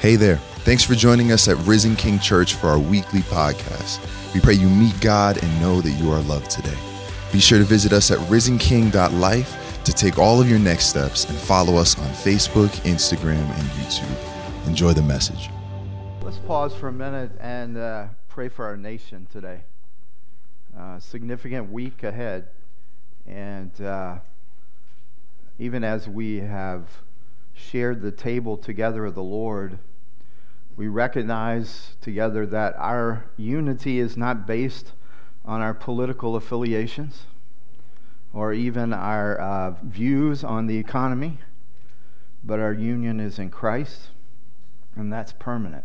Hey there. Thanks for joining us at Risen King Church for our weekly podcast. We pray you meet God and know that you are loved today. Be sure to visit us at risenking.life to take all of your next steps and follow us on Facebook, Instagram, and YouTube. Enjoy the message. Let's pause for a minute and uh, pray for our nation today. Uh, significant week ahead. And uh, even as we have shared the table together of the Lord, we recognize together that our unity is not based on our political affiliations or even our uh, views on the economy, but our union is in Christ, and that's permanent.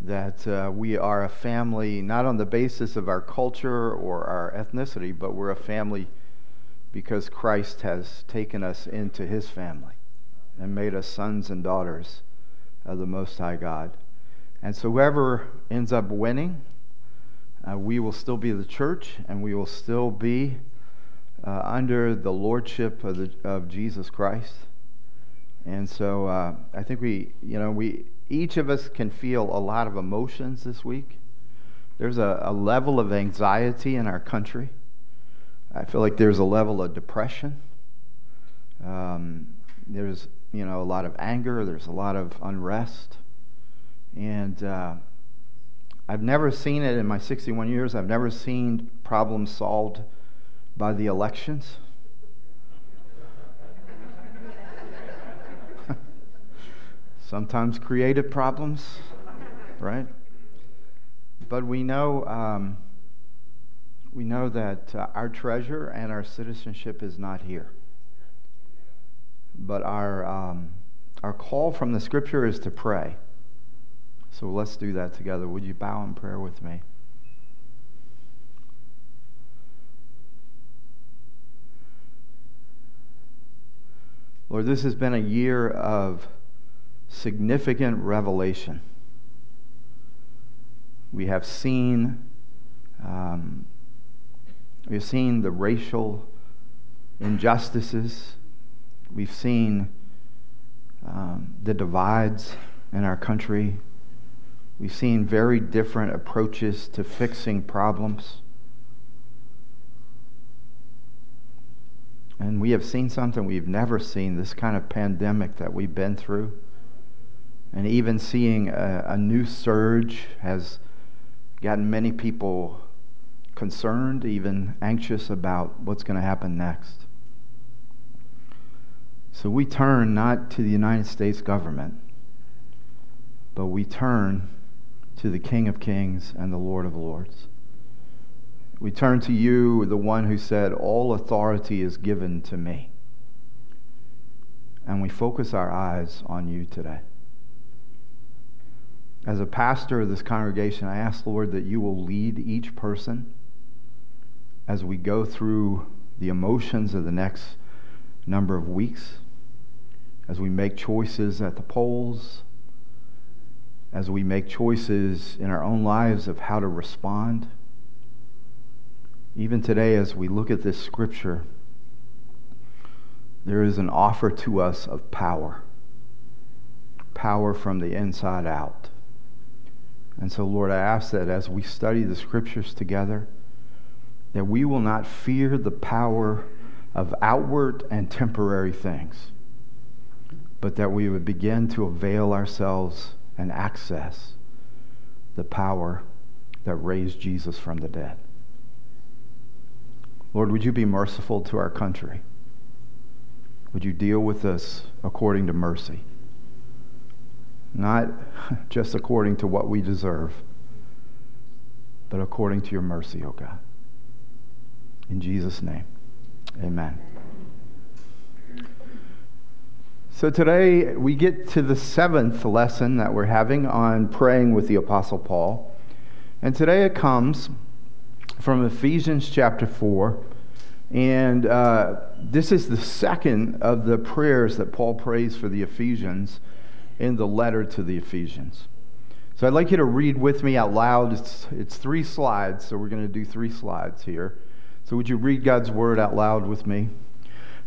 That uh, we are a family not on the basis of our culture or our ethnicity, but we're a family because Christ has taken us into his family and made us sons and daughters of the Most High God. And so, whoever ends up winning, uh, we will still be the church and we will still be uh, under the lordship of, the, of Jesus Christ. And so, uh, I think we, you know, we, each of us can feel a lot of emotions this week. There's a, a level of anxiety in our country. I feel like there's a level of depression. Um, there's you know a lot of anger. There's a lot of unrest, and uh, I've never seen it in my 61 years. I've never seen problems solved by the elections. Sometimes creative problems, right? But we know. Um, we know that uh, our treasure and our citizenship is not here. But our, um, our call from the scripture is to pray. So let's do that together. Would you bow in prayer with me? Lord, this has been a year of significant revelation. We have seen um, We've seen the racial injustices. We've seen um, the divides in our country. We've seen very different approaches to fixing problems. And we have seen something we've never seen this kind of pandemic that we've been through. And even seeing a, a new surge has gotten many people concerned, even anxious about what's going to happen next. So we turn not to the United States government, but we turn to the King of Kings and the Lord of Lords. We turn to you, the one who said, All authority is given to me. And we focus our eyes on you today. As a pastor of this congregation, I ask, Lord, that you will lead each person as we go through the emotions of the next number of weeks, as we make choices at the polls, as we make choices in our own lives of how to respond. Even today, as we look at this scripture, there is an offer to us of power power from the inside out. And so, Lord, I ask that as we study the scriptures together, that we will not fear the power of outward and temporary things, but that we would begin to avail ourselves and access the power that raised Jesus from the dead. Lord, would you be merciful to our country? Would you deal with us according to mercy? Not just according to what we deserve, but according to your mercy, O oh God. In Jesus' name, amen. So today we get to the seventh lesson that we're having on praying with the Apostle Paul. And today it comes from Ephesians chapter 4. And uh, this is the second of the prayers that Paul prays for the Ephesians in the letter to the Ephesians. So I'd like you to read with me out loud. It's, it's three slides, so we're going to do three slides here. So, would you read God's word out loud with me?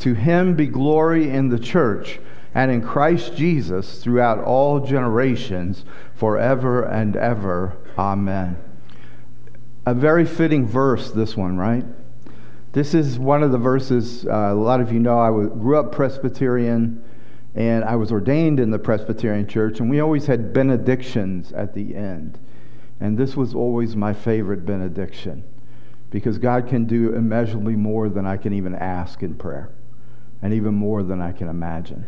To him be glory in the church and in Christ Jesus throughout all generations, forever and ever. Amen. A very fitting verse, this one, right? This is one of the verses, uh, a lot of you know, I grew up Presbyterian and I was ordained in the Presbyterian church, and we always had benedictions at the end. And this was always my favorite benediction because God can do immeasurably more than I can even ask in prayer and even more than I can imagine.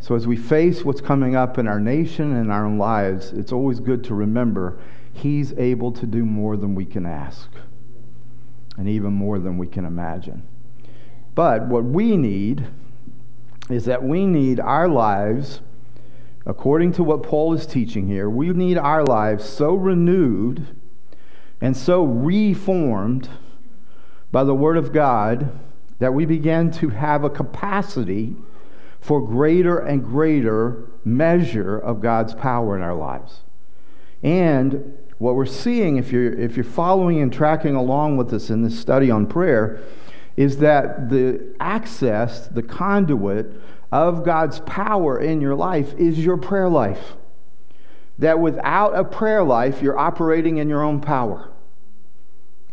So, as we face what's coming up in our nation and our own lives, it's always good to remember He's able to do more than we can ask, and even more than we can imagine. But what we need is that we need our lives, according to what Paul is teaching here, we need our lives so renewed and so reformed by the Word of God that we begin to have a capacity for greater and greater measure of God's power in our lives. And what we're seeing, if you're, if you're following and tracking along with us in this study on prayer, is that the access, the conduit of God's power in your life is your prayer life. That without a prayer life, you're operating in your own power.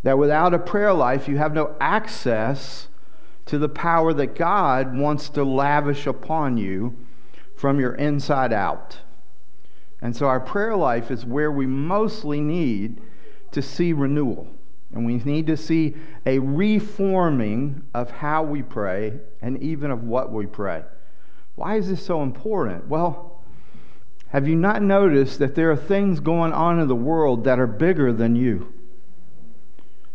That without a prayer life, you have no access to the power that God wants to lavish upon you from your inside out. And so our prayer life is where we mostly need to see renewal. And we need to see a reforming of how we pray and even of what we pray. Why is this so important? Well, have you not noticed that there are things going on in the world that are bigger than you?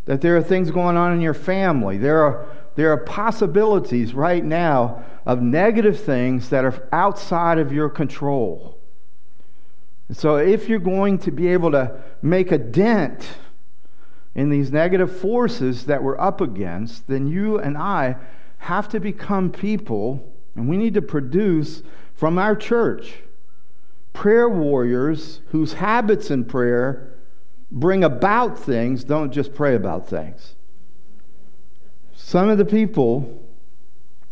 That there are things going on in your family. There are there are possibilities right now of negative things that are outside of your control. so, if you're going to be able to make a dent in these negative forces that we're up against, then you and I have to become people, and we need to produce from our church prayer warriors whose habits in prayer bring about things, don't just pray about things. Some of the people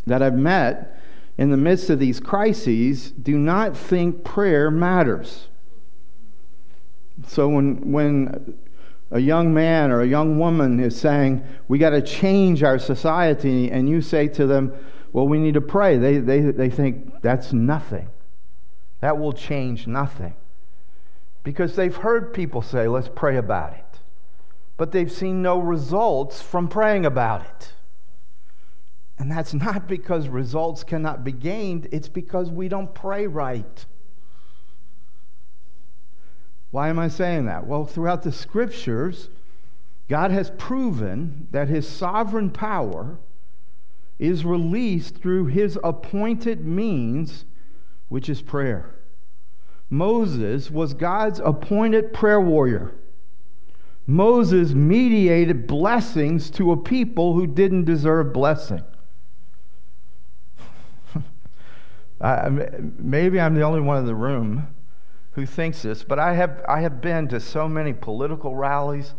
that I've met in the midst of these crises do not think prayer matters. So when, when a young man or a young woman is saying, We got to change our society, and you say to them, Well, we need to pray, they, they, they think that's nothing. That will change nothing. Because they've heard people say, Let's pray about it. But they've seen no results from praying about it. And that's not because results cannot be gained, it's because we don't pray right. Why am I saying that? Well, throughout the scriptures, God has proven that his sovereign power is released through his appointed means, which is prayer. Moses was God's appointed prayer warrior. Moses mediated blessings to a people who didn't deserve blessing. I, maybe I'm the only one in the room who thinks this, but I have, I have been to so many political rallies.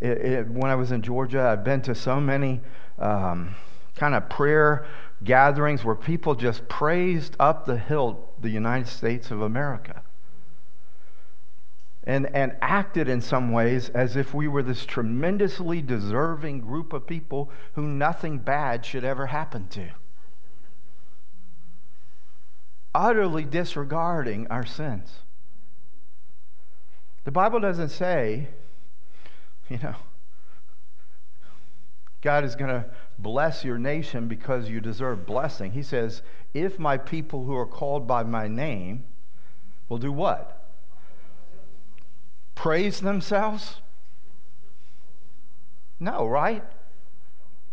It, it, when I was in Georgia, I've been to so many um, kind of prayer gatherings where people just praised up the hill the United States of America. And, and acted in some ways as if we were this tremendously deserving group of people who nothing bad should ever happen to utterly disregarding our sins. The Bible doesn't say, you know, God is going to bless your nation because you deserve blessing. He says, if my people who are called by my name will do what? Praise themselves? No, right?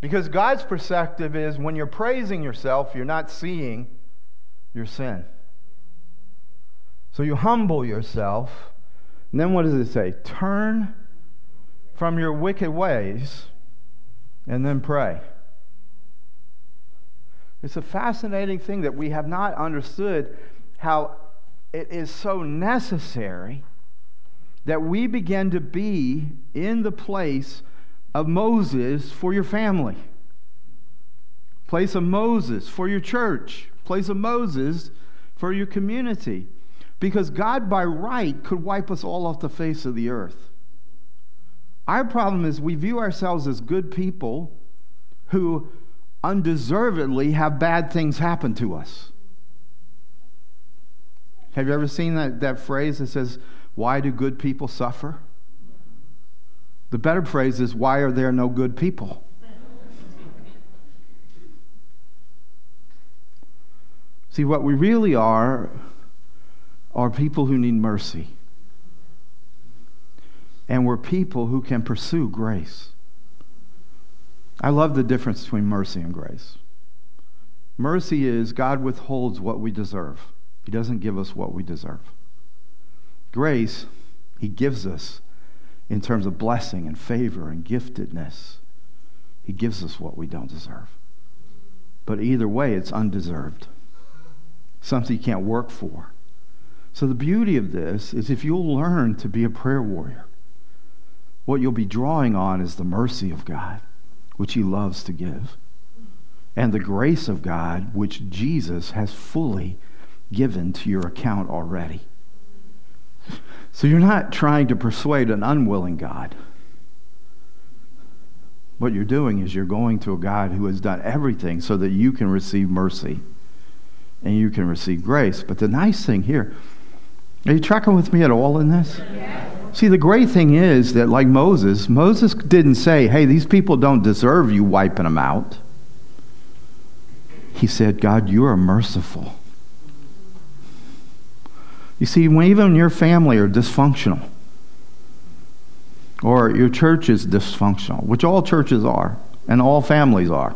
Because God's perspective is when you're praising yourself, you're not seeing your sin. So you humble yourself. And then what does it say? Turn from your wicked ways and then pray. It's a fascinating thing that we have not understood how it is so necessary that we begin to be in the place of Moses for your family, place of Moses for your church, place of Moses for your community. Because God, by right, could wipe us all off the face of the earth. Our problem is we view ourselves as good people who undeservedly have bad things happen to us. Have you ever seen that, that phrase that says, Why do good people suffer? The better phrase is, Why are there no good people? See, what we really are are people who need mercy. And we're people who can pursue grace. I love the difference between mercy and grace. Mercy is God withholds what we deserve, He doesn't give us what we deserve. Grace, He gives us in terms of blessing and favor and giftedness. He gives us what we don't deserve. But either way, it's undeserved, something you can't work for. So, the beauty of this is if you'll learn to be a prayer warrior, what you'll be drawing on is the mercy of God, which He loves to give, and the grace of God, which Jesus has fully given to your account already. So, you're not trying to persuade an unwilling God. What you're doing is you're going to a God who has done everything so that you can receive mercy and you can receive grace. But the nice thing here, are you tracking with me at all in this? See, the great thing is that, like Moses, Moses didn't say, hey, these people don't deserve you wiping them out. He said, God, you are merciful. You see, when even your family are dysfunctional, or your church is dysfunctional, which all churches are, and all families are,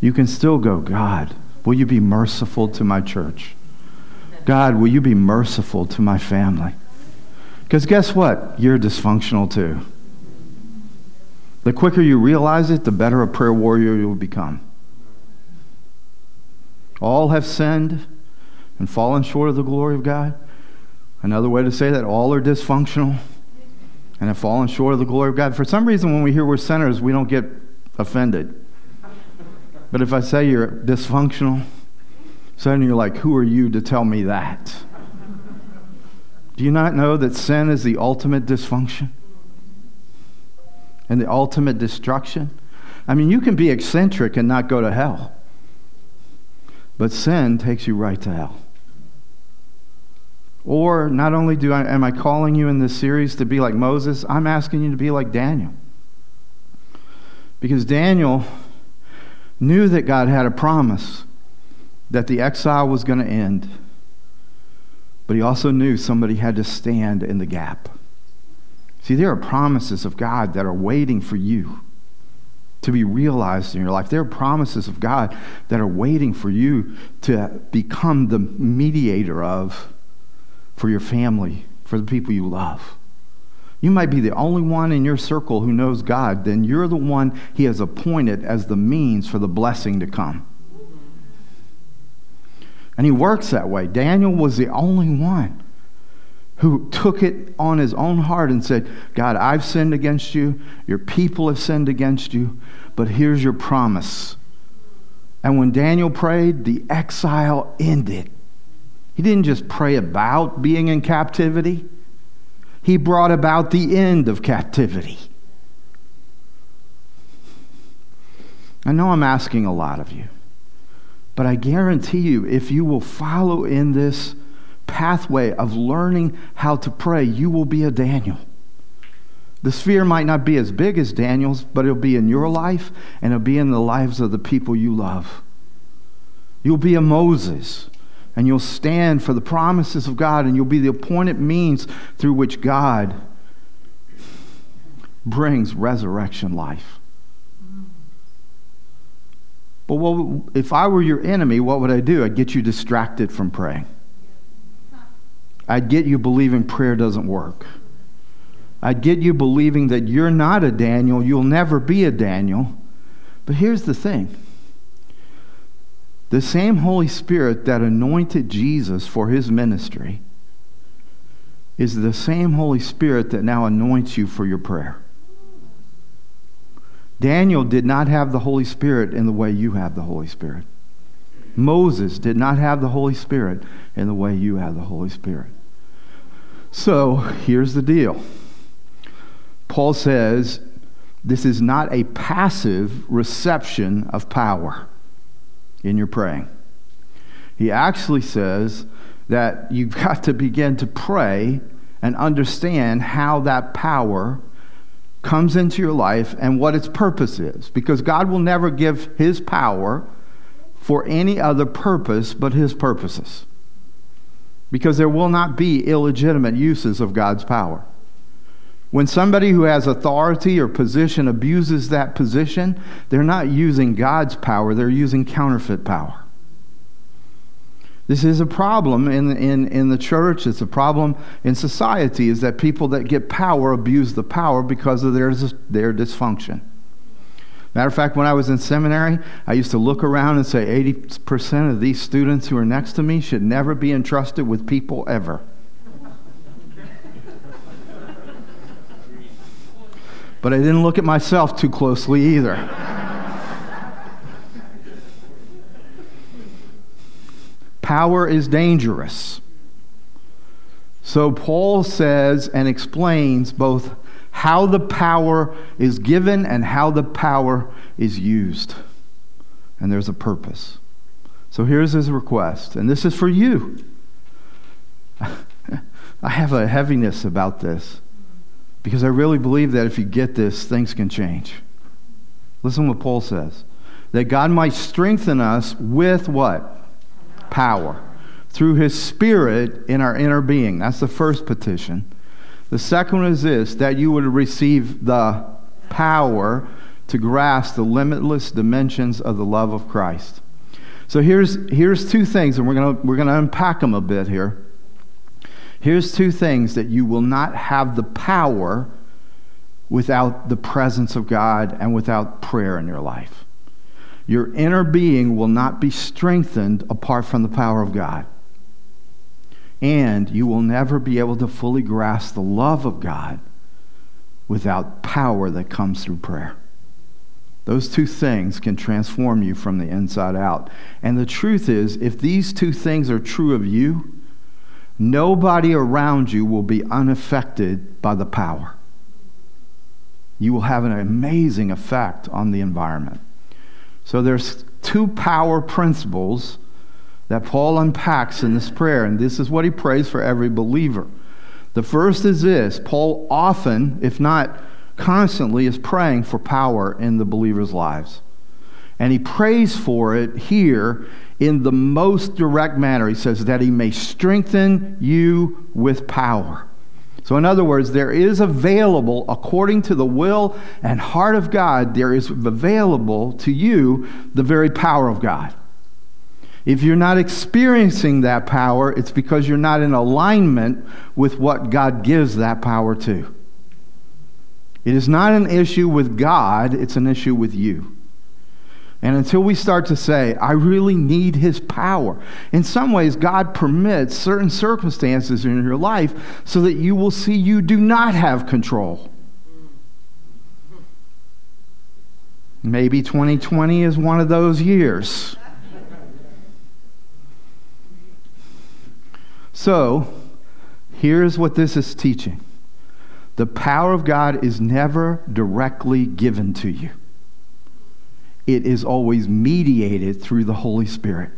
you can still go, God, will you be merciful to my church? God, will you be merciful to my family? Because guess what? You're dysfunctional too. The quicker you realize it, the better a prayer warrior you'll become. All have sinned and fallen short of the glory of God. Another way to say that, all are dysfunctional and have fallen short of the glory of God. For some reason, when we hear we're sinners, we don't get offended. But if I say you're dysfunctional, Suddenly you're like, who are you to tell me that? Do you not know that sin is the ultimate dysfunction and the ultimate destruction? I mean, you can be eccentric and not go to hell, but sin takes you right to hell. Or not only do I, am I calling you in this series to be like Moses, I'm asking you to be like Daniel. Because Daniel knew that God had a promise that the exile was going to end, but he also knew somebody had to stand in the gap. See, there are promises of God that are waiting for you to be realized in your life. There are promises of God that are waiting for you to become the mediator of for your family, for the people you love. You might be the only one in your circle who knows God, then you're the one He has appointed as the means for the blessing to come. And he works that way. Daniel was the only one who took it on his own heart and said, God, I've sinned against you. Your people have sinned against you. But here's your promise. And when Daniel prayed, the exile ended. He didn't just pray about being in captivity, he brought about the end of captivity. I know I'm asking a lot of you. But I guarantee you, if you will follow in this pathway of learning how to pray, you will be a Daniel. The sphere might not be as big as Daniel's, but it'll be in your life and it'll be in the lives of the people you love. You'll be a Moses and you'll stand for the promises of God and you'll be the appointed means through which God brings resurrection life. But what, if I were your enemy, what would I do? I'd get you distracted from praying. I'd get you believing prayer doesn't work. I'd get you believing that you're not a Daniel, you'll never be a Daniel. But here's the thing the same Holy Spirit that anointed Jesus for his ministry is the same Holy Spirit that now anoints you for your prayer. Daniel did not have the Holy Spirit in the way you have the Holy Spirit. Moses did not have the Holy Spirit in the way you have the Holy Spirit. So here's the deal Paul says this is not a passive reception of power in your praying. He actually says that you've got to begin to pray and understand how that power comes into your life and what its purpose is. Because God will never give His power for any other purpose but His purposes. Because there will not be illegitimate uses of God's power. When somebody who has authority or position abuses that position, they're not using God's power, they're using counterfeit power. This is a problem in, in, in the church. It's a problem in society is that people that get power abuse the power because of their, their dysfunction. Matter of fact, when I was in seminary, I used to look around and say 80% of these students who are next to me should never be entrusted with people ever. But I didn't look at myself too closely either. Power is dangerous. So Paul says and explains both how the power is given and how the power is used. And there's a purpose. So here's his request, and this is for you. I have a heaviness about this because I really believe that if you get this, things can change. Listen what Paul says that God might strengthen us with what? Power. Through his spirit in our inner being. That's the first petition. The second one is this that you would receive the power to grasp the limitless dimensions of the love of Christ. So here's, here's two things, and we're going we're going to unpack them a bit here. Here's two things that you will not have the power without the presence of God and without prayer in your life. Your inner being will not be strengthened apart from the power of God. And you will never be able to fully grasp the love of God without power that comes through prayer. Those two things can transform you from the inside out. And the truth is, if these two things are true of you, Nobody around you will be unaffected by the power. You will have an amazing effect on the environment. So there's two power principles that Paul unpacks in this prayer, and this is what he prays for every believer. The first is this Paul often, if not constantly, is praying for power in the believers' lives. And he prays for it here in the most direct manner. He says, that he may strengthen you with power. So, in other words, there is available, according to the will and heart of God, there is available to you the very power of God. If you're not experiencing that power, it's because you're not in alignment with what God gives that power to. It is not an issue with God, it's an issue with you. And until we start to say, I really need his power, in some ways, God permits certain circumstances in your life so that you will see you do not have control. Maybe 2020 is one of those years. So, here's what this is teaching the power of God is never directly given to you it is always mediated through the Holy Spirit.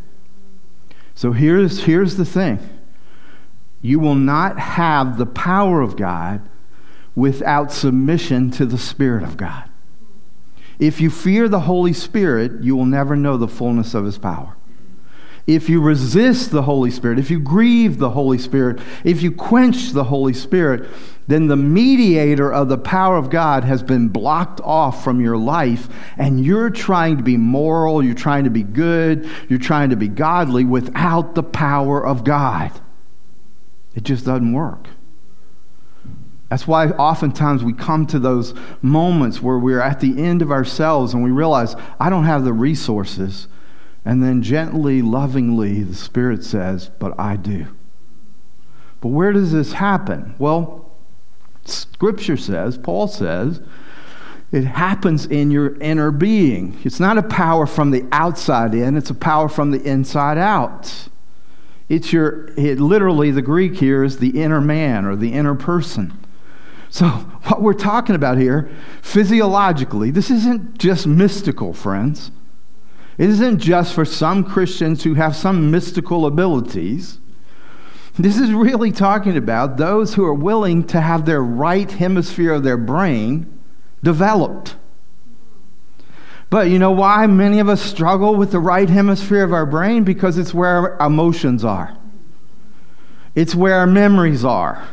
So here's, here's the thing you will not have the power of God without submission to the Spirit of God. If you fear the Holy Spirit, you will never know the fullness of his power. If you resist the Holy Spirit, if you grieve the Holy Spirit, if you quench the Holy Spirit, then the mediator of the power of God has been blocked off from your life, and you're trying to be moral, you're trying to be good, you're trying to be godly without the power of God. It just doesn't work. That's why oftentimes we come to those moments where we're at the end of ourselves and we realize, I don't have the resources. And then gently, lovingly, the Spirit says, But I do. But where does this happen? Well, Scripture says, Paul says, it happens in your inner being. It's not a power from the outside in, it's a power from the inside out. It's your, it, literally, the Greek here is the inner man or the inner person. So, what we're talking about here, physiologically, this isn't just mystical, friends. It isn't just for some Christians who have some mystical abilities. This is really talking about those who are willing to have their right hemisphere of their brain developed. But you know why many of us struggle with the right hemisphere of our brain? Because it's where our emotions are, it's where our memories are,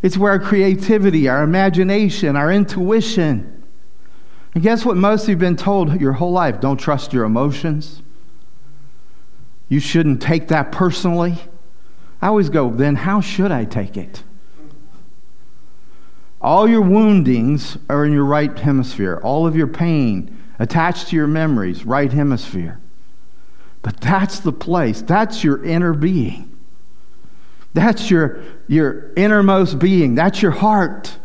it's where our creativity, our imagination, our intuition. And guess what most of you have been told your whole life? Don't trust your emotions. You shouldn't take that personally. I always go, then how should I take it? All your woundings are in your right hemisphere. All of your pain attached to your memories, right hemisphere. But that's the place. That's your inner being. That's your, your innermost being. That's your heart.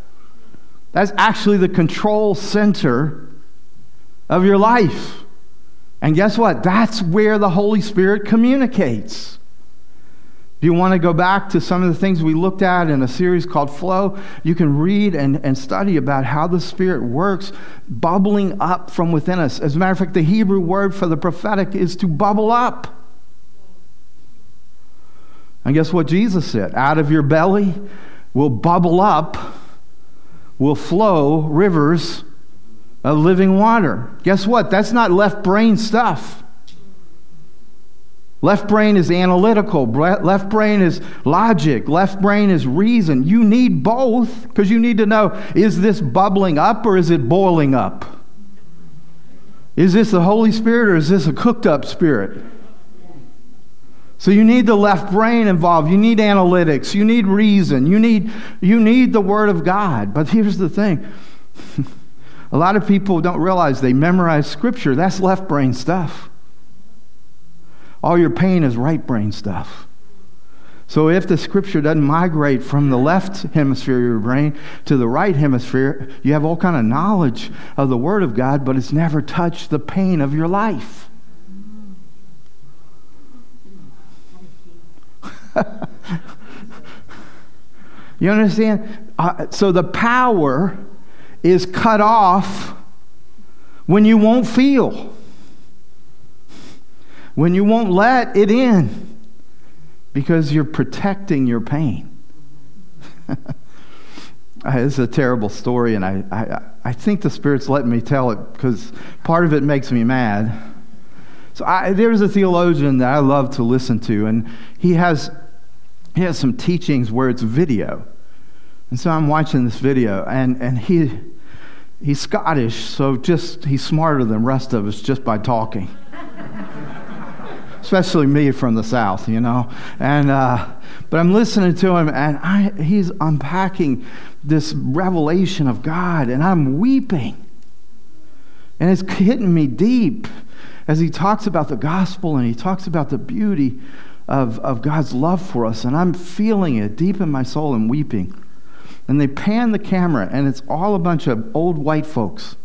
That's actually the control center of your life. And guess what? That's where the Holy Spirit communicates. If you want to go back to some of the things we looked at in a series called Flow, you can read and, and study about how the Spirit works, bubbling up from within us. As a matter of fact, the Hebrew word for the prophetic is to bubble up. And guess what Jesus said? Out of your belly will bubble up, will flow rivers of living water. Guess what? That's not left brain stuff. Left brain is analytical. Left brain is logic. Left brain is reason. You need both because you need to know is this bubbling up or is it boiling up? Is this the Holy Spirit or is this a cooked up spirit? So you need the left brain involved. You need analytics. You need reason. You need, you need the Word of God. But here's the thing a lot of people don't realize they memorize Scripture. That's left brain stuff. All your pain is right brain stuff. So if the scripture doesn't migrate from the left hemisphere of your brain to the right hemisphere, you have all kind of knowledge of the word of God, but it's never touched the pain of your life. you understand? Uh, so the power is cut off when you won't feel when you won't let it in because you're protecting your pain. Uh, it's a terrible story, and I, I, I think the Spirit's letting me tell it because part of it makes me mad. So I, there's a theologian that I love to listen to, and he has, he has some teachings where it's video. And so I'm watching this video, and, and he, he's Scottish, so just he's smarter than the rest of us just by talking especially me from the South, you know. And uh, but I'm listening to him, and I, he's unpacking this revelation of God, and I'm weeping, and it's hitting me deep as he talks about the gospel and he talks about the beauty of, of God's love for us, and I'm feeling it deep in my soul and weeping. And they pan the camera, and it's all a bunch of old white folks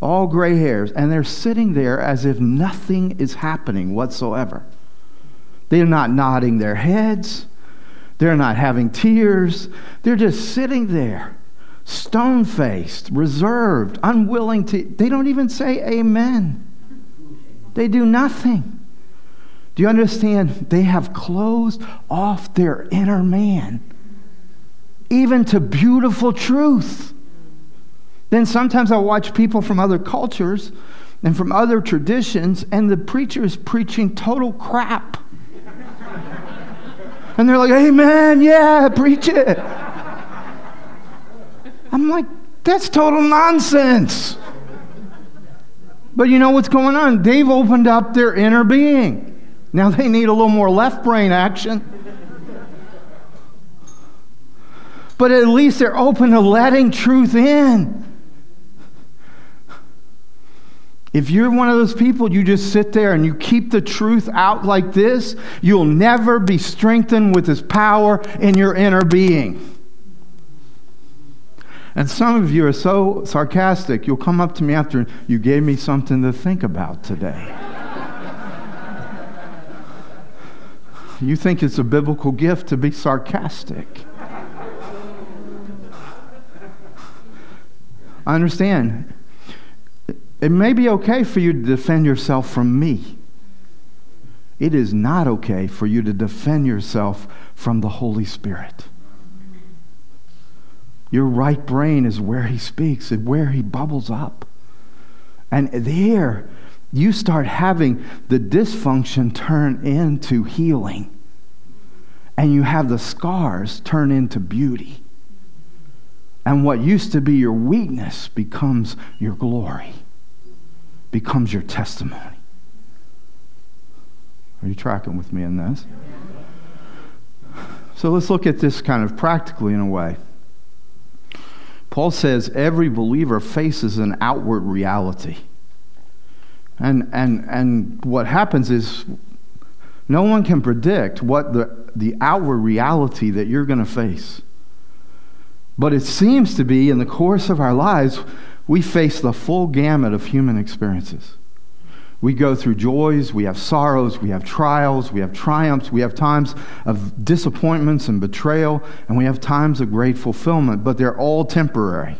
all gray hairs, and they're sitting there as if nothing is happening whatsoever. They're not nodding their heads, they're not having tears, they're just sitting there, stone faced, reserved, unwilling to, they don't even say amen. They do nothing. Do you understand? They have closed off their inner man, even to beautiful truth. Then sometimes I watch people from other cultures and from other traditions, and the preacher is preaching total crap. and they're like, Amen, yeah, preach it. I'm like, that's total nonsense. But you know what's going on? They've opened up their inner being. Now they need a little more left brain action. But at least they're open to letting truth in. If you're one of those people, you just sit there and you keep the truth out like this, you'll never be strengthened with His power in your inner being. And some of you are so sarcastic, you'll come up to me after you gave me something to think about today. you think it's a biblical gift to be sarcastic. I understand. It may be okay for you to defend yourself from me. It is not okay for you to defend yourself from the Holy Spirit. Your right brain is where he speaks and where he bubbles up. And there, you start having the dysfunction turn into healing. And you have the scars turn into beauty. And what used to be your weakness becomes your glory, becomes your testimony. Are you tracking with me in this? So let's look at this kind of practically in a way. Paul says every believer faces an outward reality. And, and, and what happens is no one can predict what the, the outward reality that you're going to face. But it seems to be in the course of our lives, we face the full gamut of human experiences. We go through joys, we have sorrows, we have trials, we have triumphs, we have times of disappointments and betrayal, and we have times of great fulfillment, but they're all temporary.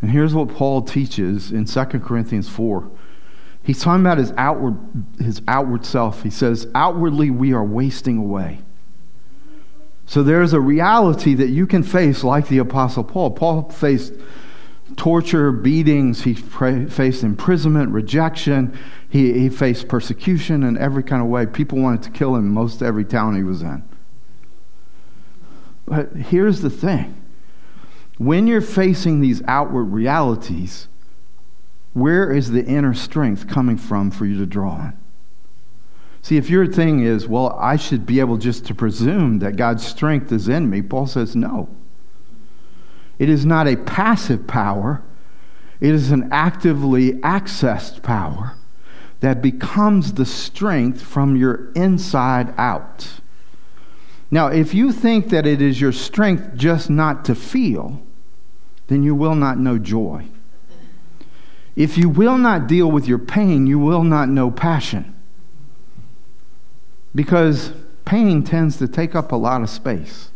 And here's what Paul teaches in 2 Corinthians 4. He's talking about his outward, his outward self. He says, Outwardly, we are wasting away. So there's a reality that you can face like the Apostle Paul. Paul faced torture, beatings. He faced imprisonment, rejection. He, he faced persecution in every kind of way. People wanted to kill him most every town he was in. But here's the thing when you're facing these outward realities, where is the inner strength coming from for you to draw on? See, if your thing is, well, I should be able just to presume that God's strength is in me, Paul says no. It is not a passive power, it is an actively accessed power that becomes the strength from your inside out. Now, if you think that it is your strength just not to feel, then you will not know joy. If you will not deal with your pain, you will not know passion. Because pain tends to take up a lot of space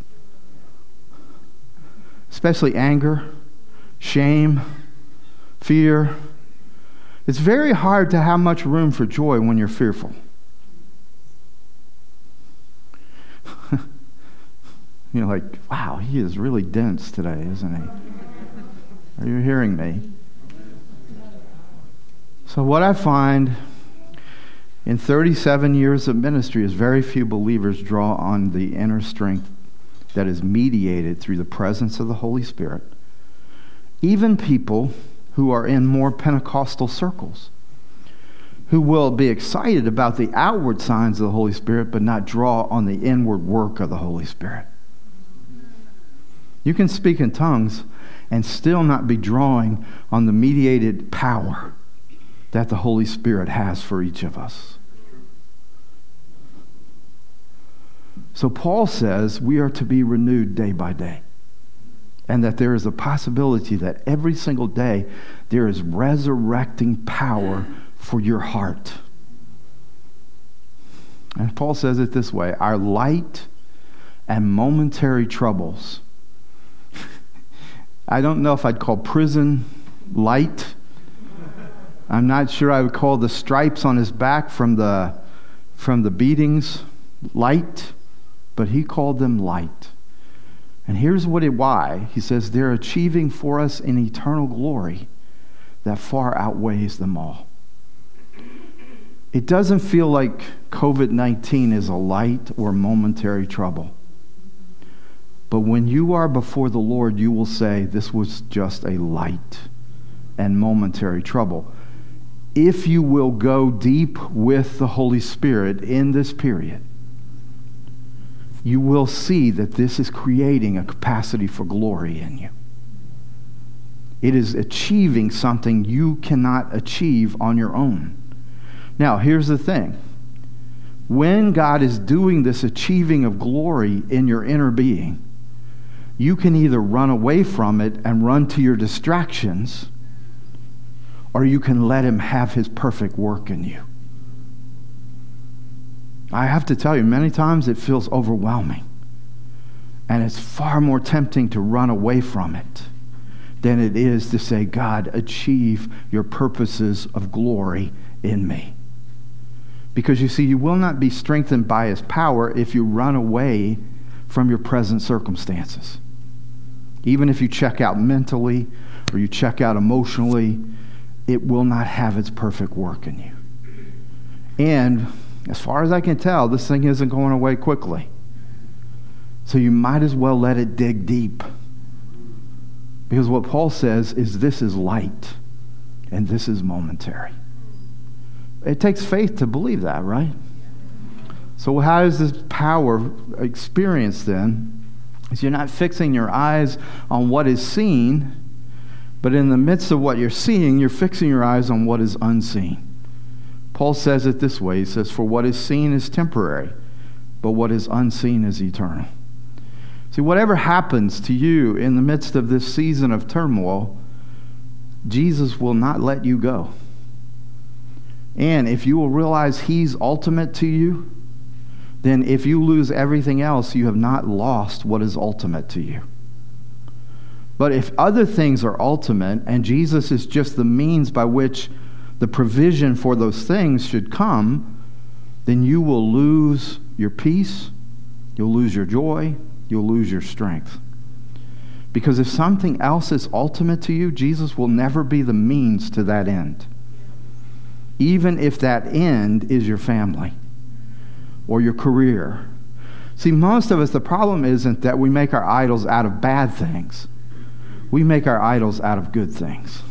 especially anger, shame, fear. It's very hard to have much room for joy when you're fearful. you're like, wow, he is really dense today, isn't he? Are you hearing me? So, what I find in 37 years of ministry is very few believers draw on the inner strength that is mediated through the presence of the Holy Spirit. Even people who are in more Pentecostal circles, who will be excited about the outward signs of the Holy Spirit, but not draw on the inward work of the Holy Spirit. You can speak in tongues and still not be drawing on the mediated power that the Holy Spirit has for each of us. So Paul says we are to be renewed day by day. And that there is a possibility that every single day there is resurrecting power for your heart. And Paul says it this way our light and momentary troubles. I don't know if I'd call prison light. I'm not sure I would call the stripes on his back from the from the beatings light, but he called them light. And here's what it why. He says they're achieving for us an eternal glory that far outweighs them all. It doesn't feel like COVID 19 is a light or momentary trouble. But when you are before the Lord, you will say, This was just a light and momentary trouble. If you will go deep with the Holy Spirit in this period, you will see that this is creating a capacity for glory in you. It is achieving something you cannot achieve on your own. Now, here's the thing when God is doing this achieving of glory in your inner being, you can either run away from it and run to your distractions, or you can let Him have His perfect work in you. I have to tell you, many times it feels overwhelming. And it's far more tempting to run away from it than it is to say, God, achieve your purposes of glory in me. Because you see, you will not be strengthened by his power if you run away from your present circumstances. Even if you check out mentally or you check out emotionally, it will not have its perfect work in you. And as far as I can tell, this thing isn't going away quickly. So you might as well let it dig deep. Because what Paul says is this is light and this is momentary. It takes faith to believe that, right? So, how is this power experienced then? Is you're not fixing your eyes on what is seen, but in the midst of what you're seeing, you're fixing your eyes on what is unseen. Paul says it this way He says, For what is seen is temporary, but what is unseen is eternal. See, whatever happens to you in the midst of this season of turmoil, Jesus will not let you go. And if you will realize He's ultimate to you, then if you lose everything else, you have not lost what is ultimate to you. But if other things are ultimate and Jesus is just the means by which the provision for those things should come, then you will lose your peace, you'll lose your joy, you'll lose your strength. Because if something else is ultimate to you, Jesus will never be the means to that end. Even if that end is your family or your career. See, most of us, the problem isn't that we make our idols out of bad things, we make our idols out of good things.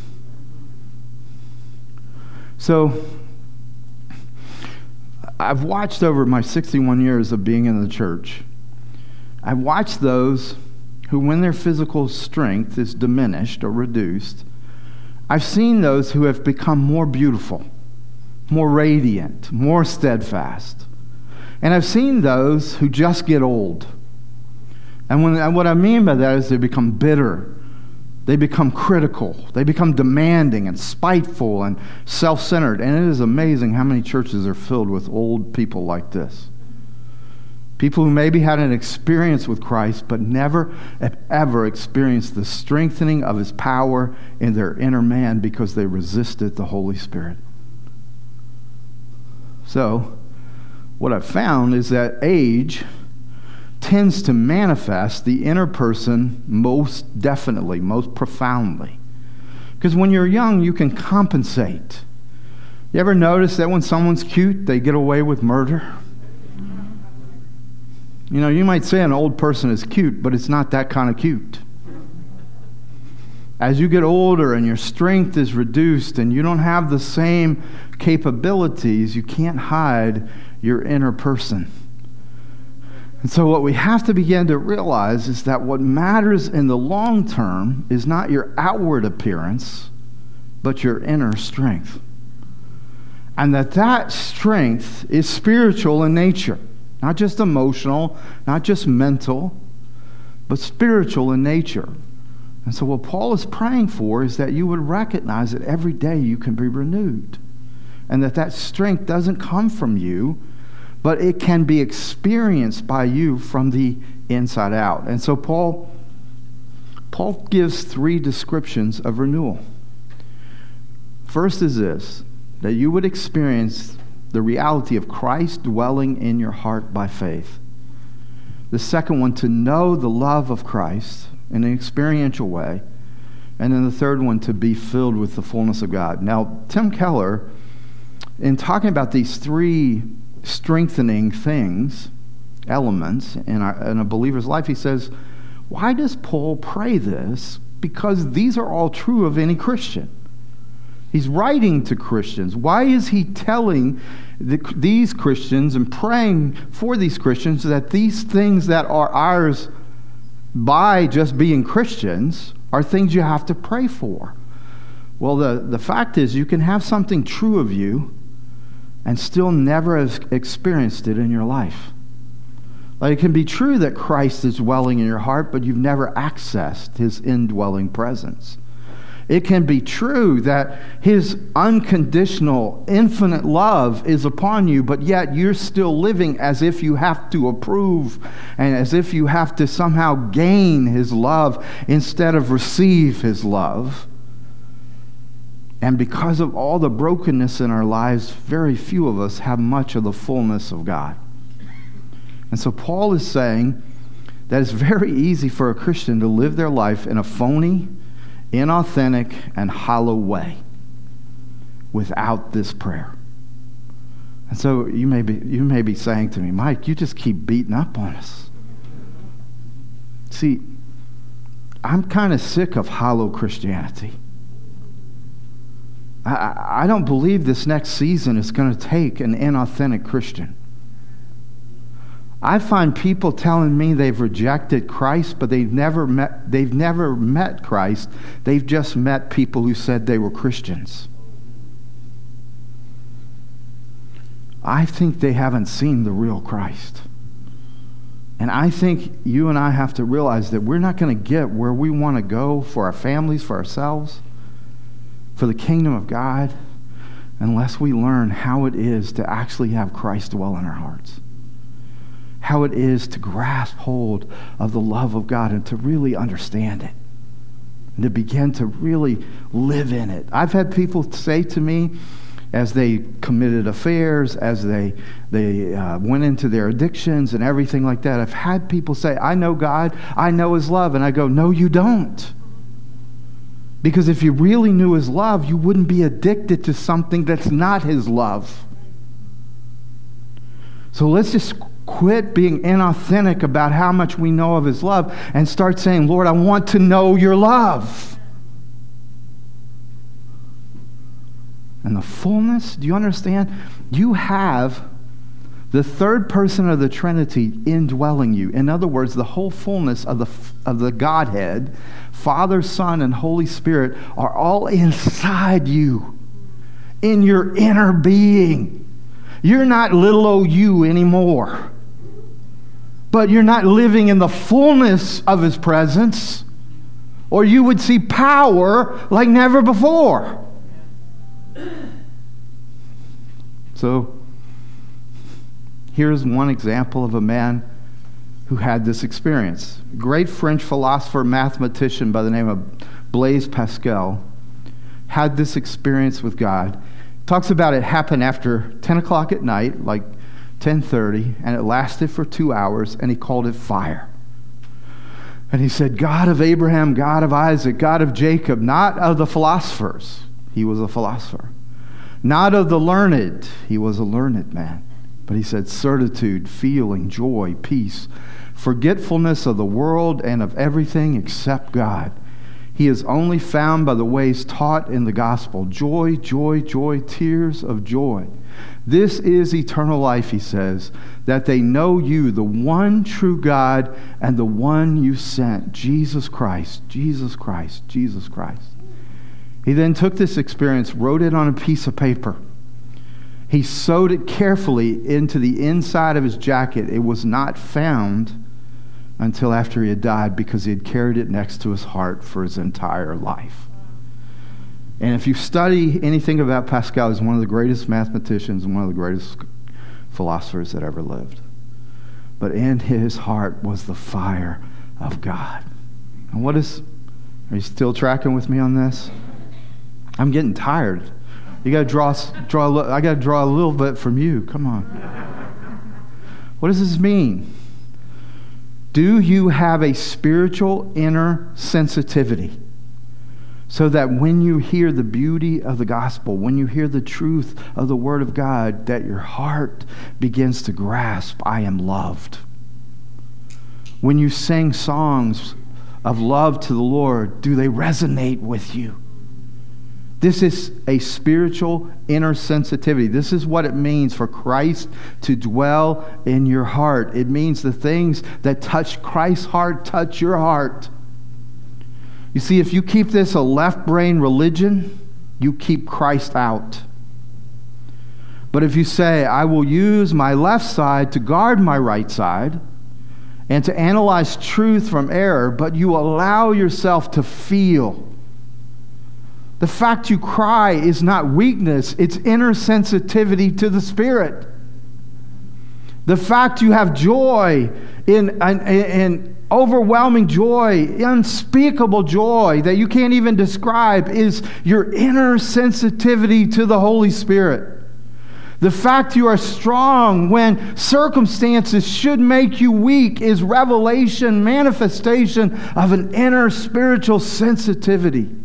So I've watched over my 61 years of being in the church, I've watched those who, when their physical strength is diminished or reduced, I've seen those who have become more beautiful, more radiant, more steadfast. And I've seen those who just get old. And, when, and what I mean by that is they become bitter they become critical. They become demanding and spiteful and self centered. And it is amazing how many churches are filled with old people like this. People who maybe had an experience with Christ, but never ever experienced the strengthening of his power in their inner man because they resisted the Holy Spirit. So, what I've found is that age tends to manifest the inner person most definitely, most profoundly. Because when you're young, you can compensate. You ever notice that when someone's cute, they get away with murder? You know, you might say an old person is cute, but it's not that kind of cute. As you get older and your strength is reduced and you don't have the same capabilities, you can't hide your inner person. And so, what we have to begin to realize is that what matters in the long term is not your outward appearance, but your inner strength. And that that strength is spiritual in nature, not just emotional, not just mental, but spiritual in nature. And so, what Paul is praying for is that you would recognize that every day you can be renewed, and that that strength doesn't come from you but it can be experienced by you from the inside out. And so Paul Paul gives three descriptions of renewal. First is this that you would experience the reality of Christ dwelling in your heart by faith. The second one, to know the love of Christ in an experiential way. And then the third one, to be filled with the fullness of God. Now, Tim Keller, in talking about these three strengthening things, elements in, our, in a believer's life, he says, Why does Paul pray this? Because these are all true of any Christian. He's writing to Christians. Why is he telling the, these Christians and praying for these Christians that these things that are ours by just being Christians are things you have to pray for? Well, the, the fact is, you can have something true of you and still never have experienced it in your life. Like it can be true that Christ is dwelling in your heart, but you've never accessed his indwelling presence. It can be true that his unconditional, infinite love is upon you, but yet you're still living as if you have to approve and as if you have to somehow gain his love instead of receive his love. And because of all the brokenness in our lives, very few of us have much of the fullness of God. And so Paul is saying that it's very easy for a Christian to live their life in a phony, inauthentic, and hollow way without this prayer. And so you may be, you may be saying to me, Mike, you just keep beating up on us. See, I'm kind of sick of hollow Christianity. I, I don't believe this next season is going to take an inauthentic Christian. I find people telling me they've rejected Christ, but they've never met, they've never met Christ. They've just met people who said they were Christians. I think they haven't seen the real Christ. And I think you and I have to realize that we're not going to get where we want to go for our families, for ourselves, for the kingdom of God, unless we learn how it is to actually have Christ dwell in our hearts how it is to grasp hold of the love of God and to really understand it and to begin to really live in it. I've had people say to me, as they committed affairs, as they, they uh, went into their addictions and everything like that, I've had people say, I know God, I know His love. And I go, No, you don't. Because if you really knew His love, you wouldn't be addicted to something that's not His love. So let's just quit being inauthentic about how much we know of His love and start saying, Lord, I want to know your love. And the fullness, do you understand? You have the third person of the Trinity indwelling you. In other words, the whole fullness of the, of the Godhead, Father, Son, and Holy Spirit, are all inside you, in your inner being. You're not little old you anymore but you're not living in the fullness of His presence, or you would see power like never before. So, here's one example of a man who had this experience. A great French philosopher, mathematician by the name of Blaise Pascal had this experience with God. Talks about it happened after 10 o'clock at night, like 10:30 and it lasted for 2 hours and he called it fire. And he said, God of Abraham, God of Isaac, God of Jacob, not of the philosophers. He was a philosopher. Not of the learned. He was a learned man. But he said, certitude, feeling, joy, peace, forgetfulness of the world and of everything except God. He is only found by the ways taught in the gospel joy, joy, joy, tears of joy. This is eternal life, he says, that they know you, the one true God, and the one you sent, Jesus Christ, Jesus Christ, Jesus Christ. He then took this experience, wrote it on a piece of paper. He sewed it carefully into the inside of his jacket. It was not found until after he had died because he had carried it next to his heart for his entire life. And if you study anything about Pascal, he's one of the greatest mathematicians and one of the greatest philosophers that ever lived. But in his heart was the fire of God. And what is, are you still tracking with me on this? I'm getting tired. You got to draw, draw. I got to draw a little bit from you. Come on. What does this mean? Do you have a spiritual inner sensitivity? So that when you hear the beauty of the gospel, when you hear the truth of the word of God, that your heart begins to grasp, I am loved. When you sing songs of love to the Lord, do they resonate with you? This is a spiritual inner sensitivity. This is what it means for Christ to dwell in your heart. It means the things that touch Christ's heart touch your heart. You see, if you keep this a left brain religion, you keep Christ out. But if you say, I will use my left side to guard my right side and to analyze truth from error, but you allow yourself to feel the fact you cry is not weakness, it's inner sensitivity to the Spirit. The fact you have joy in, in, in overwhelming joy, unspeakable joy that you can't even describe is your inner sensitivity to the Holy Spirit. The fact you are strong when circumstances should make you weak is revelation, manifestation of an inner spiritual sensitivity.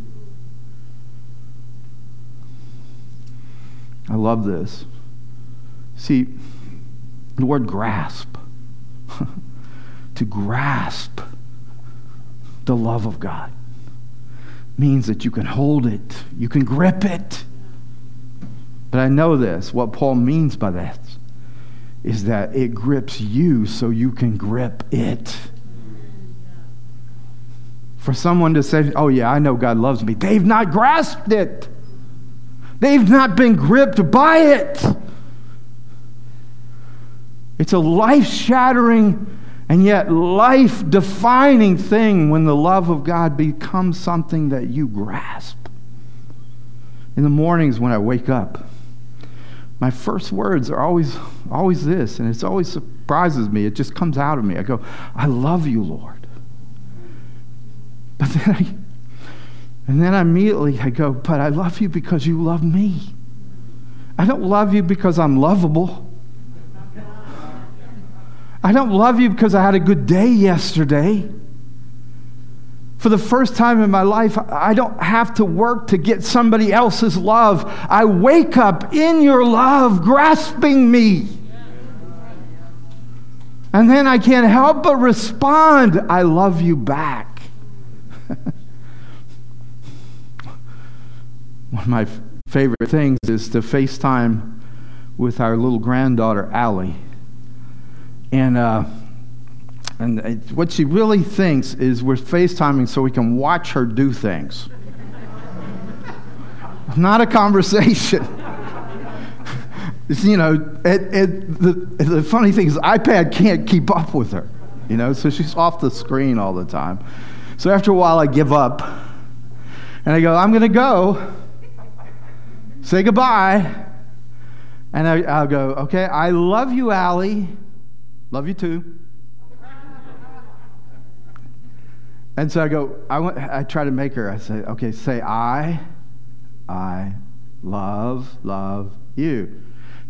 I love this. See, the word grasp, to grasp the love of God, means that you can hold it, you can grip it. But I know this what Paul means by that is that it grips you so you can grip it. For someone to say, Oh, yeah, I know God loves me, they've not grasped it. They've not been gripped by it. It's a life shattering and yet life defining thing when the love of God becomes something that you grasp. In the mornings when I wake up, my first words are always always this and it always surprises me. It just comes out of me. I go, "I love you, Lord." But then I and then immediately I go, But I love you because you love me. I don't love you because I'm lovable. I don't love you because I had a good day yesterday. For the first time in my life, I don't have to work to get somebody else's love. I wake up in your love, grasping me. And then I can't help but respond, I love you back. One of my favorite things is to FaceTime with our little granddaughter, Allie. And, uh, and what she really thinks is we're FaceTiming so we can watch her do things. Not a conversation. you know, it, it, the, the funny thing is, iPad can't keep up with her, you know, so she's off the screen all the time. So after a while, I give up and I go, I'm going to go say goodbye. And I, will go, okay, I love you, Allie. Love you too. and so I go, I, want, I try to make her, I say, okay, say I, I love, love you.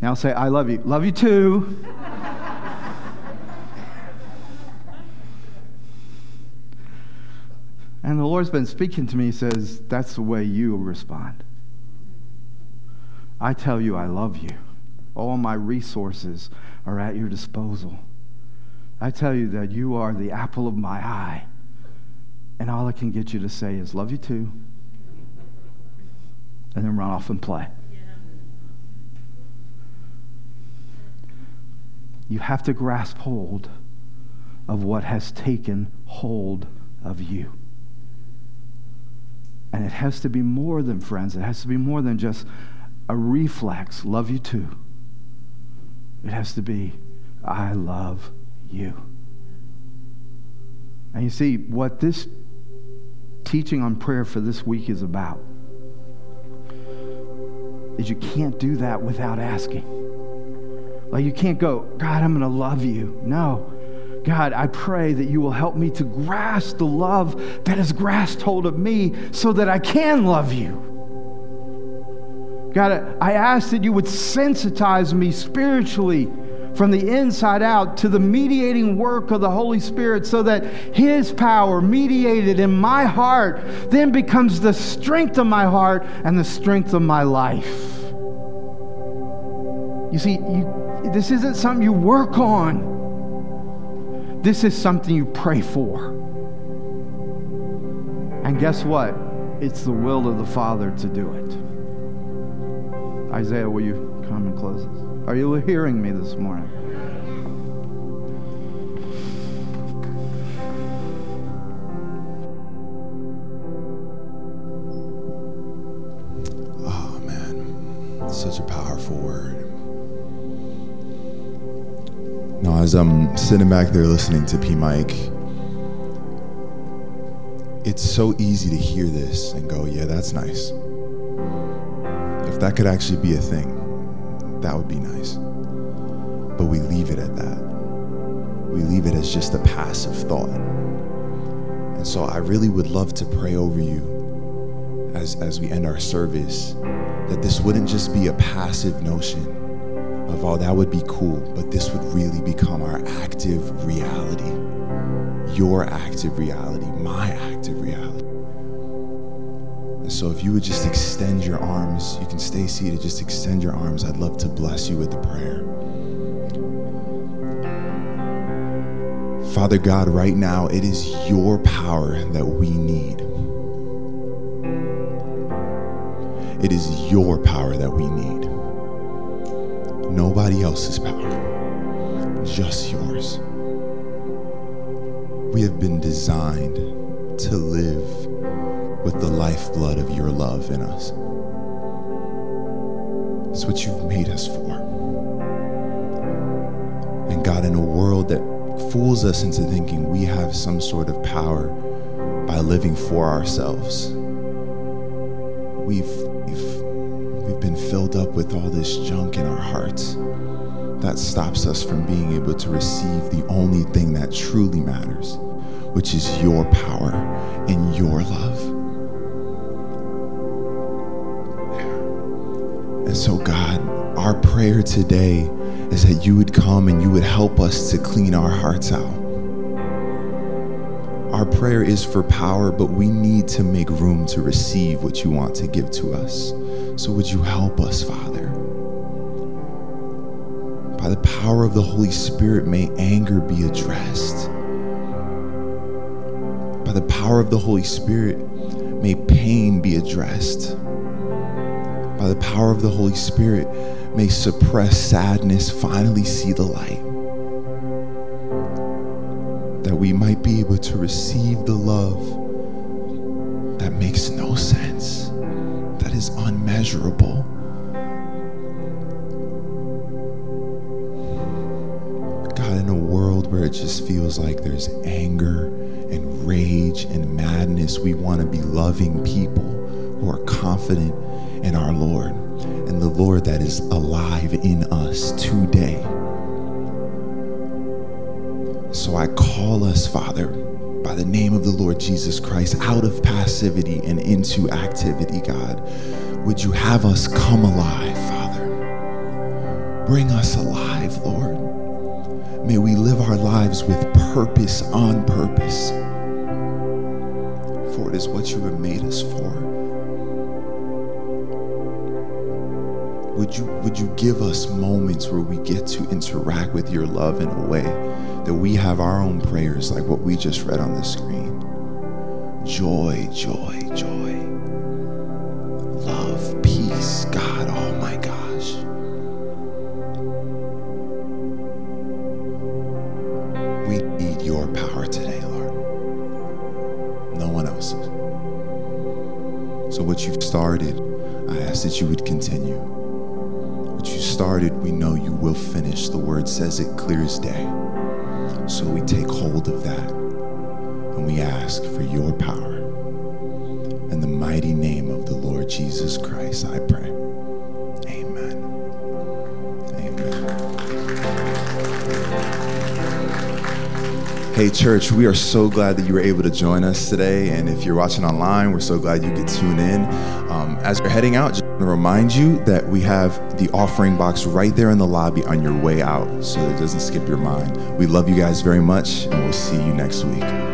Now say, I love you. Love you too. and the Lord's been speaking to me, he says, that's the way you respond. I tell you, I love you. All my resources are at your disposal. I tell you that you are the apple of my eye. And all I can get you to say is, Love you too. And then run off and play. You have to grasp hold of what has taken hold of you. And it has to be more than friends, it has to be more than just a reflex, love you too. It has to be, I love you. And you see, what this teaching on prayer for this week is about is you can't do that without asking. Like you can't go, God, I'm going to love you. No. God, I pray that you will help me to grasp the love that has grasped hold of me so that I can love you. God, I ask that you would sensitize me spiritually from the inside out to the mediating work of the Holy Spirit so that His power, mediated in my heart, then becomes the strength of my heart and the strength of my life. You see, you, this isn't something you work on, this is something you pray for. And guess what? It's the will of the Father to do it. Isaiah, will you come and close this? Are you hearing me this morning? Oh, man. Such a powerful word. Now, as I'm sitting back there listening to P. Mike, it's so easy to hear this and go, yeah, that's nice. If that could actually be a thing, that would be nice. But we leave it at that. We leave it as just a passive thought. And so I really would love to pray over you as, as we end our service that this wouldn't just be a passive notion of, oh, that would be cool, but this would really become our active reality. Your active reality, my active reality. So, if you would just extend your arms, you can stay seated, just extend your arms. I'd love to bless you with the prayer. Father God, right now, it is your power that we need. It is your power that we need. Nobody else's power, just yours. We have been designed to live with the lifeblood of your love in us. It's what you've made us for. And God, in a world that fools us into thinking we have some sort of power by living for ourselves, we've, we've, we've been filled up with all this junk in our hearts that stops us from being able to receive the only thing that truly matters, which is your power and your love. And so, God, our prayer today is that you would come and you would help us to clean our hearts out. Our prayer is for power, but we need to make room to receive what you want to give to us. So, would you help us, Father? By the power of the Holy Spirit, may anger be addressed. By the power of the Holy Spirit, may pain be addressed by the power of the Holy Spirit, may suppress sadness finally see the light. That we might be able to receive the love that makes no sense, that is unmeasurable. God, in a world where it just feels like there's anger and rage and madness, we want to be loving people who are confident in our Lord and the Lord that is alive in us today. So I call us, Father, by the name of the Lord Jesus Christ, out of passivity and into activity, God. Would you have us come alive, Father? Bring us alive, Lord. May we live our lives with purpose on purpose. For it is what you have made us for. Would you would you give us moments where we get to interact with your love in a way that we have our own prayers like what we just read on the screen? Joy joy joy church, we are so glad that you were able to join us today. And if you're watching online, we're so glad you could tune in. Um, as you're heading out, just want to remind you that we have the offering box right there in the lobby on your way out so it doesn't skip your mind. We love you guys very much, and we'll see you next week.